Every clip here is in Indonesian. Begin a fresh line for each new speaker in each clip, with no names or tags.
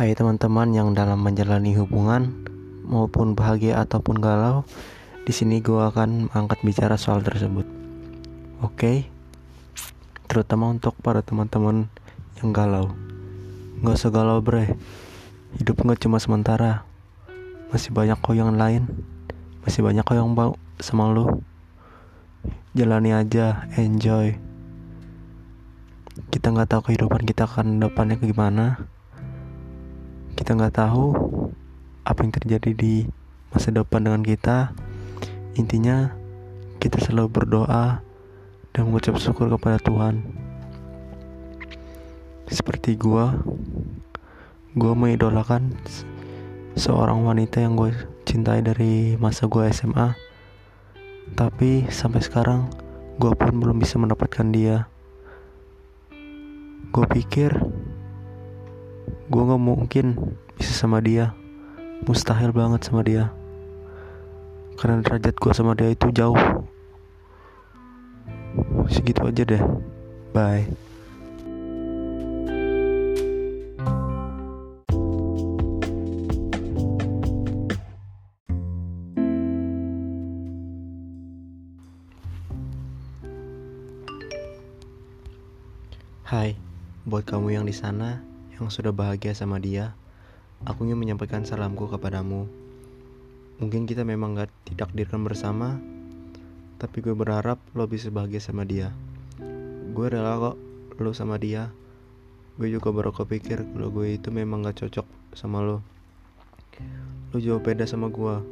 Hai teman-teman yang dalam menjalani hubungan maupun bahagia ataupun galau, di sini gue akan angkat bicara soal tersebut. Oke, okay? terutama untuk para teman-teman yang galau. Gak usah galau bre, hidup gak cuma sementara. Masih banyak kok yang lain, masih banyak kok yang bau sama lu. Jalani aja, enjoy. Kita nggak tahu kehidupan kita akan depannya gimana kita nggak tahu apa yang terjadi di masa depan dengan kita intinya kita selalu berdoa dan mengucap syukur kepada Tuhan. Seperti gua gua mengidolakan seorang wanita yang gue cintai dari masa gue SMA tapi sampai sekarang gue pun belum bisa mendapatkan dia. Gue pikir gue gak mungkin bisa sama dia. Mustahil banget sama dia. Karena derajat gue sama dia itu jauh. Segitu aja deh. Bye. Hai, buat kamu yang di sana yang sudah bahagia sama dia, aku ingin menyampaikan salamku kepadamu. Mungkin kita memang gak ditakdirkan bersama, tapi gue berharap lo bisa bahagia sama dia. Gue rela kok lo sama dia. Gue juga baru kepikir kalau gue itu memang gak cocok sama lo. Lo jauh beda sama gue.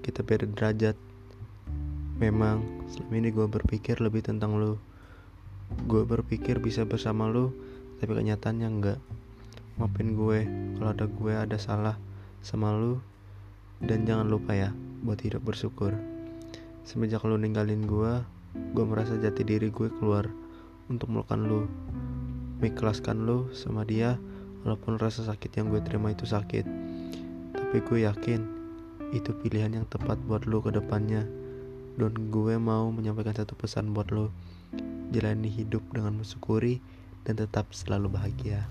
Kita beda derajat. Memang selama ini gue berpikir lebih tentang lo. Gue berpikir bisa bersama lo, tapi kenyataannya enggak maafin gue kalau ada gue ada salah sama lu. Dan jangan lupa ya buat hidup bersyukur. Semenjak lu ninggalin gue gue merasa jati diri gue keluar untuk melakukan lu. Mengikhlaskan lu sama dia walaupun rasa sakit yang gue terima itu sakit. Tapi gue yakin itu pilihan yang tepat buat lu ke depannya. Dan gue mau menyampaikan satu pesan buat lo jalani hidup dengan mensyukuri dan tetap selalu bahagia.